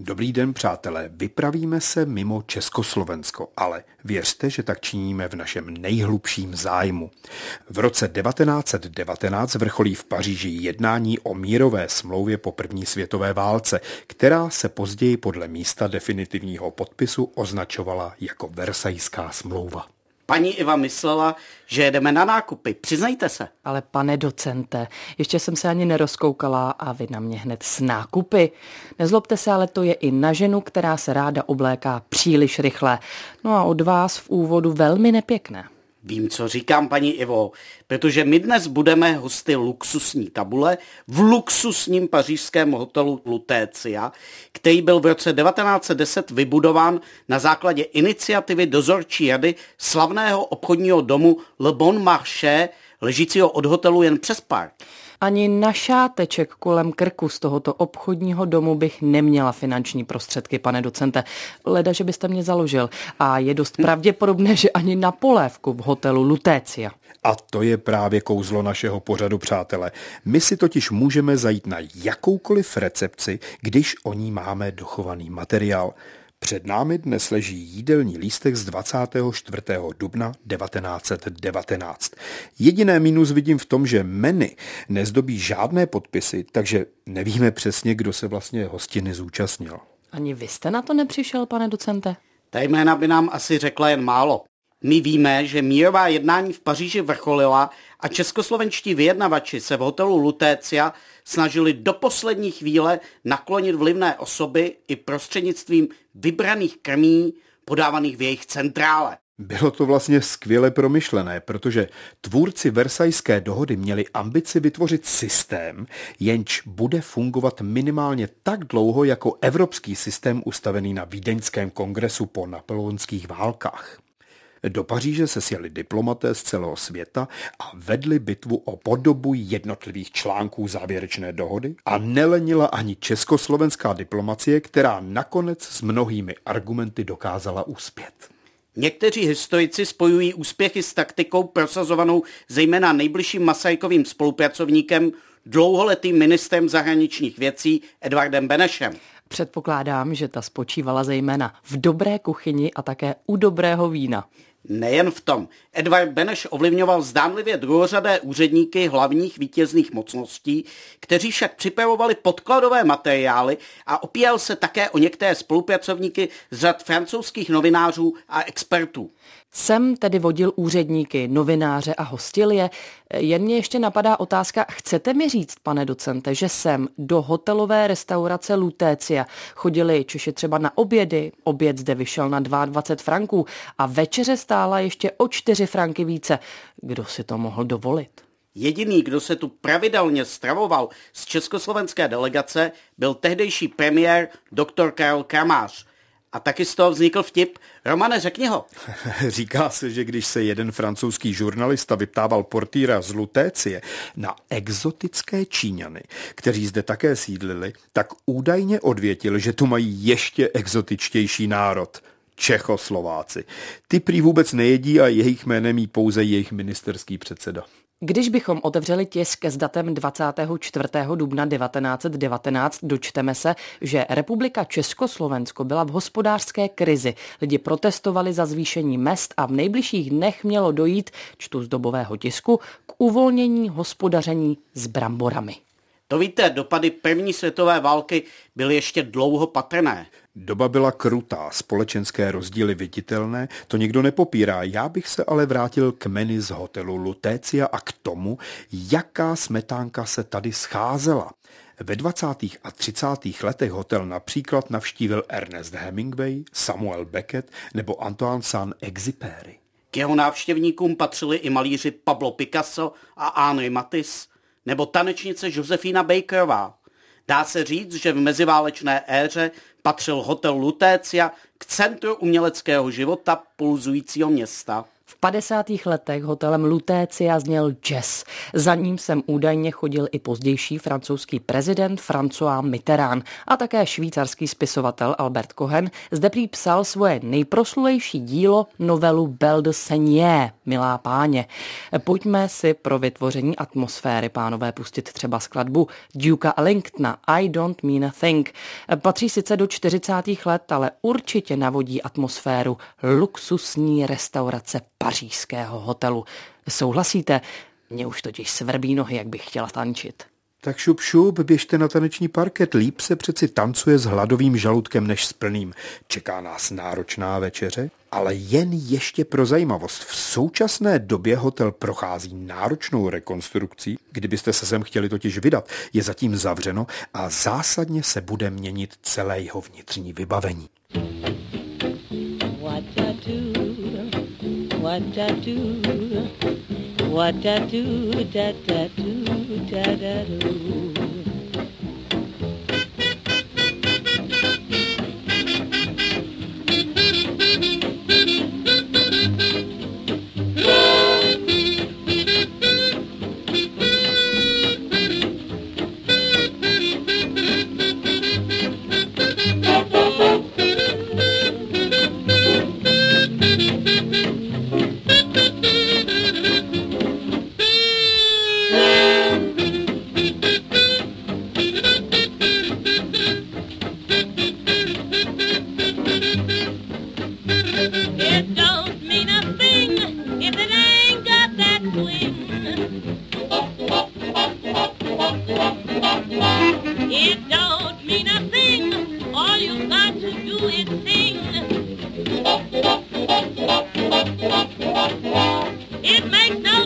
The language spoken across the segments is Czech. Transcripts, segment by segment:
Dobrý den, přátelé. Vypravíme se mimo Československo, ale věřte, že tak činíme v našem nejhlubším zájmu. V roce 1919 vrcholí v Paříži jednání o mírové smlouvě po první světové válce, která se později podle místa definitivního podpisu označovala jako Versajská smlouva. Paní Iva myslela, že jedeme na nákupy. Přiznejte se. Ale pane docente, ještě jsem se ani nerozkoukala a vy na mě hned s nákupy. Nezlobte se, ale to je i na ženu, která se ráda obléká příliš rychle. No a od vás v úvodu velmi nepěkné. Vím, co říkám, paní Ivo, protože my dnes budeme hosty luxusní tabule v luxusním pařížském hotelu Lutécia, který byl v roce 1910 vybudován na základě iniciativy dozorčí rady slavného obchodního domu Le Bon Marché, ležícího od hotelu jen přes park. Ani na šáteček kolem krku z tohoto obchodního domu bych neměla finanční prostředky, pane docente. Leda, že byste mě založil. A je dost pravděpodobné, že ani na polévku v hotelu Lutécia. A to je právě kouzlo našeho pořadu, přátelé. My si totiž můžeme zajít na jakoukoliv recepci, když o ní máme dochovaný materiál. Před námi dnes leží jídelní lístek z 24. dubna 1919. Jediné mínus vidím v tom, že meny nezdobí žádné podpisy, takže nevíme přesně, kdo se vlastně hostiny zúčastnil. Ani vy jste na to nepřišel, pane docente? Ta jména by nám asi řekla jen málo. My víme, že mírová jednání v Paříži vrcholila a českoslovenští vyjednavači se v hotelu Lutécia snažili do poslední chvíle naklonit vlivné osoby i prostřednictvím vybraných krmí podávaných v jejich centrále. Bylo to vlastně skvěle promyšlené, protože tvůrci Versajské dohody měli ambici vytvořit systém, jenž bude fungovat minimálně tak dlouho jako evropský systém ustavený na Vídeňském kongresu po napoleonských válkách. Do Paříže se sjeli diplomaté z celého světa a vedli bitvu o podobu jednotlivých článků závěrečné dohody a nelenila ani československá diplomacie, která nakonec s mnohými argumenty dokázala uspět. Někteří historici spojují úspěchy s taktikou prosazovanou zejména nejbližším Masajkovým spolupracovníkem, dlouholetým ministrem zahraničních věcí Edvardem Benešem. Předpokládám, že ta spočívala zejména v dobré kuchyni a také u dobrého vína. Nejen v tom. Edvard Beneš ovlivňoval zdánlivě druhořadé úředníky hlavních vítězných mocností, kteří však připravovali podkladové materiály a opíjel se také o některé spolupracovníky z řad francouzských novinářů a expertů. Sem tedy vodil úředníky, novináře a hostil je. Jen mě ještě napadá otázka, chcete mi říct, pane docente, že sem do hotelové restaurace Lutécia chodili Češi třeba na obědy, oběd zde vyšel na 22 franků a večeře stála ještě o 4 franky více. Kdo si to mohl dovolit? Jediný, kdo se tu pravidelně stravoval z československé delegace, byl tehdejší premiér dr. Karel Kramář, a taky z toho vznikl vtip. Romane, řekni ho. Říká se, že když se jeden francouzský žurnalista vyptával portýra z Lutécie na exotické Číňany, kteří zde také sídlili, tak údajně odvětil, že tu mají ještě exotičtější národ. Čechoslováci. Ty prý vůbec nejedí a jejich jménem jí pouze jejich ministerský předseda. Když bychom otevřeli tisk s datem 24. dubna 1919, dočteme se, že Republika Československo byla v hospodářské krizi. Lidi protestovali za zvýšení mest a v nejbližších dnech mělo dojít, čtu z dobového tisku, k uvolnění hospodaření s bramborami. To víte, dopady první světové války byly ještě dlouho patrné. Doba byla krutá, společenské rozdíly viditelné, to nikdo nepopírá. Já bych se ale vrátil k menu z hotelu Lutécia a k tomu, jaká smetánka se tady scházela. Ve 20. a 30. letech hotel například navštívil Ernest Hemingway, Samuel Beckett nebo Antoine Saint-Exupéry. K jeho návštěvníkům patřili i malíři Pablo Picasso a Henri Matisse, nebo tanečnice Josefina Bakerová. Dá se říct, že v meziválečné éře patřil hotel Lutécia k centru uměleckého života pulzujícího města. V 50. letech hotelem Lutécia zněl jazz. Za ním sem údajně chodil i pozdější francouzský prezident François Mitterrand a také švýcarský spisovatel Albert Cohen zde prý psal svoje nejproslulejší dílo novelu Belle de Seigneur, Milá páně. Pojďme si pro vytvoření atmosféry, pánové, pustit třeba skladbu Duka Ellingtona I Don't Mean a Thing. Patří sice do 40. let, ale určitě navodí atmosféru luxusní restaurace pařížského hotelu. Souhlasíte? Mě už totiž svrbí nohy, jak bych chtěla tančit. Tak šup šup, běžte na taneční parket, líp se přeci tancuje s hladovým žaludkem než s plným. Čeká nás náročná večeře, ale jen ještě pro zajímavost. V současné době hotel prochází náročnou rekonstrukcí. Kdybyste se sem chtěli totiž vydat, je zatím zavřeno a zásadně se bude měnit celé jeho vnitřní vybavení. What I do, what I do, da, da, do, da, da, do. It makes no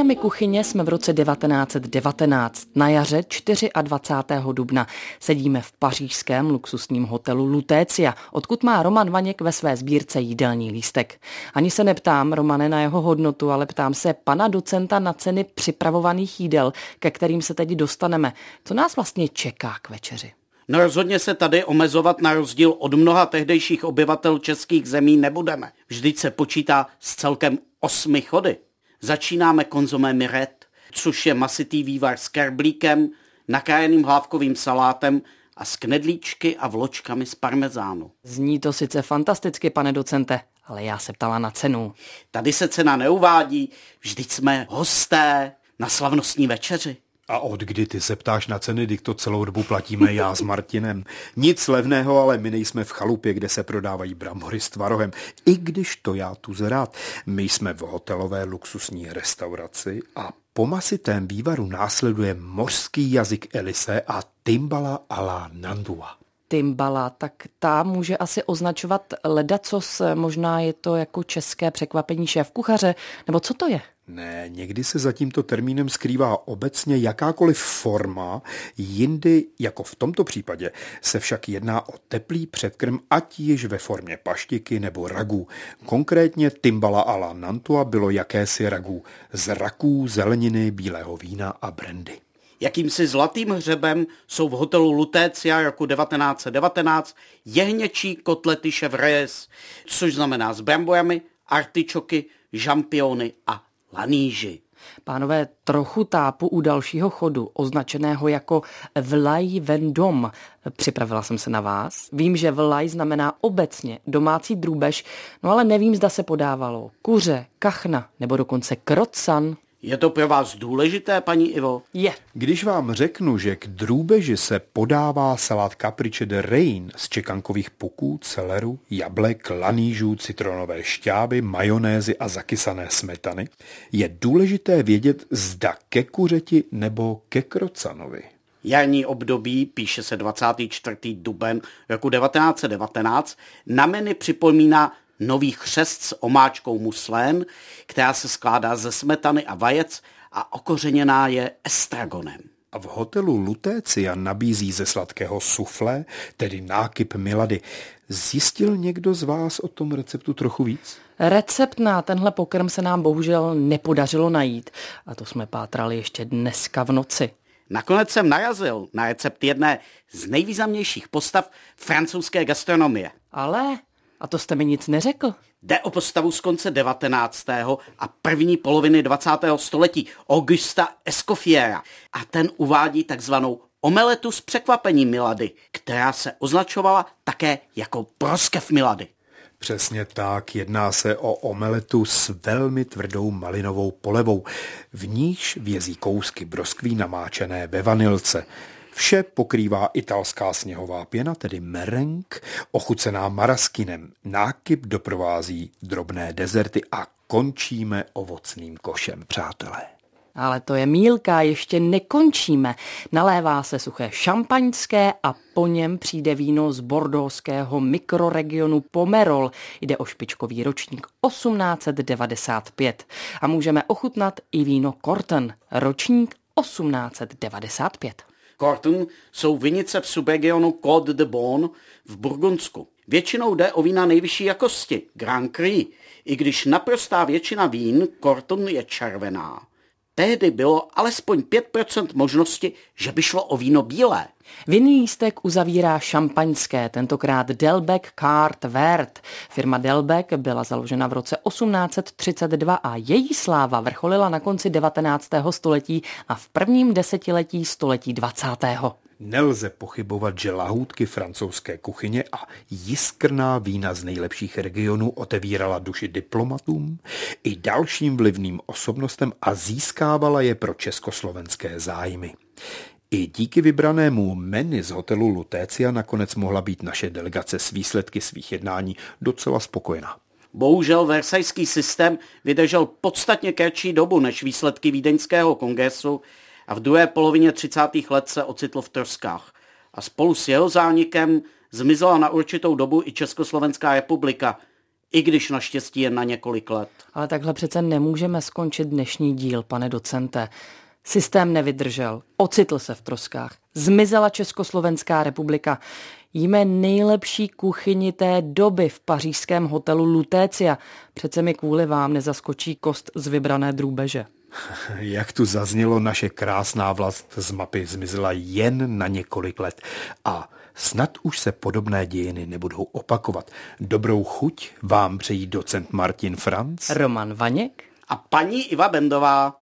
dějinami kuchyně jsme v roce 1919. Na jaře 24. dubna sedíme v pařížském luxusním hotelu Lutécia, odkud má Roman Vaněk ve své sbírce jídelní lístek. Ani se neptám, Romane, na jeho hodnotu, ale ptám se pana docenta na ceny připravovaných jídel, ke kterým se teď dostaneme. Co nás vlastně čeká k večeři? No rozhodně se tady omezovat na rozdíl od mnoha tehdejších obyvatel českých zemí nebudeme. Vždyť se počítá s celkem osmi chody. Začínáme konzomé miret, což je masitý vývar s kerblíkem, nakrájeným hlávkovým salátem a s knedlíčky a vločkami z parmezánu. Zní to sice fantasticky, pane docente, ale já se ptala na cenu. Tady se cena neuvádí, vždyť jsme hosté na slavnostní večeři. A od kdy ty se ptáš na ceny, když to celou dobu platíme já s Martinem. Nic levného, ale my nejsme v chalupě, kde se prodávají brambory s tvarohem. I když to já tu zrád. My jsme v hotelové luxusní restauraci a Po masitém vývaru následuje mořský jazyk Elise a Timbala ala Nandua. Timbala, tak ta může asi označovat ledacos, možná je to jako české překvapení šéf kuchaře, nebo co to je? Ne, někdy se za tímto termínem skrývá obecně jakákoliv forma, jindy, jako v tomto případě, se však jedná o teplý předkrm, ať již ve formě paštiky nebo ragů. Konkrétně Timbala ala Nantua bylo jakési ragů z raků, zeleniny, bílého vína a brandy. Jakýmsi zlatým hřebem jsou v hotelu Lutécia roku 1919 jehněčí kotlety chevrejes, což znamená s bramborami, artičoky, žampiony a laníži. Pánové, trochu tápu u dalšího chodu, označeného jako Vlaj Vendom. Připravila jsem se na vás. Vím, že vlaj znamená obecně domácí drůbež, no ale nevím, zda se podávalo kuře, kachna nebo dokonce krocan. Je to pro vás důležité, paní Ivo? Je. Když vám řeknu, že k drůbeži se podává salát Caprice de Rein z čekankových puků, celeru, jablek, lanížů, citronové šťáby, majonézy a zakysané smetany, je důležité vědět, zda ke kuřeti nebo ke krocanovi. Jarní období, píše se 24. duben roku 1919, na meny připomíná nový chřest s omáčkou muslén, která se skládá ze smetany a vajec a okořeněná je estragonem. A v hotelu Lutécia nabízí ze sladkého suflé, tedy nákyp milady. Zjistil někdo z vás o tom receptu trochu víc? Recept na tenhle pokrm se nám bohužel nepodařilo najít. A to jsme pátrali ještě dneska v noci. Nakonec jsem narazil na recept jedné z nejvýznamnějších postav francouzské gastronomie. Ale a to jste mi nic neřekl. Jde o postavu z konce 19. a první poloviny 20. století Augusta Escoffiera a ten uvádí takzvanou omeletu s překvapením Milady, která se označovala také jako proskev Milady. Přesně tak, jedná se o omeletu s velmi tvrdou malinovou polevou. V níž vězí kousky broskví namáčené ve vanilce. Vše pokrývá italská sněhová pěna, tedy merenk, ochucená maraskinem. Nákyp doprovází drobné dezerty a končíme ovocným košem, přátelé. Ale to je mílka, ještě nekončíme. Nalévá se suché šampaňské a po něm přijde víno z bordovského mikroregionu Pomerol. Jde o špičkový ročník 1895. A můžeme ochutnat i víno Corton, ročník 1895. Corton jsou vinice v subregionu Côte de Bon v Burgundsku. Většinou jde o vína nejvyšší jakosti, Grand Cru, i když naprostá většina vín Corton je červená. Tehdy bylo alespoň 5% možnosti, že by šlo o víno bílé. Vinný lístek uzavírá šampaňské, tentokrát Delbec Cart Vert. Firma Delbec byla založena v roce 1832 a její sláva vrcholila na konci 19. století a v prvním desetiletí století 20. Nelze pochybovat, že lahůdky francouzské kuchyně a jiskrná vína z nejlepších regionů otevírala duši diplomatům i dalším vlivným osobnostem a získávala je pro československé zájmy. I díky vybranému menu z hotelu Lutécia nakonec mohla být naše delegace s výsledky svých jednání docela spokojená. Bohužel versajský systém vydržel podstatně kratší dobu než výsledky Vídeňského kongresu a v druhé polovině 30. let se ocitl v troskách. A spolu s jeho zánikem zmizela na určitou dobu i Československá republika, i když naštěstí jen na několik let. Ale takhle přece nemůžeme skončit dnešní díl, pane docente. Systém nevydržel, ocitl se v troskách, zmizela Československá republika. Jíme nejlepší kuchyni té doby v pařížském hotelu Lutécia. Přece mi kvůli vám nezaskočí kost z vybrané drůbeže. Jak tu zaznělo, naše krásná vlast z mapy zmizela jen na několik let. A snad už se podobné dějiny nebudou opakovat. Dobrou chuť vám přejí docent Martin Franc. Roman Vaněk. A paní Iva Bendová.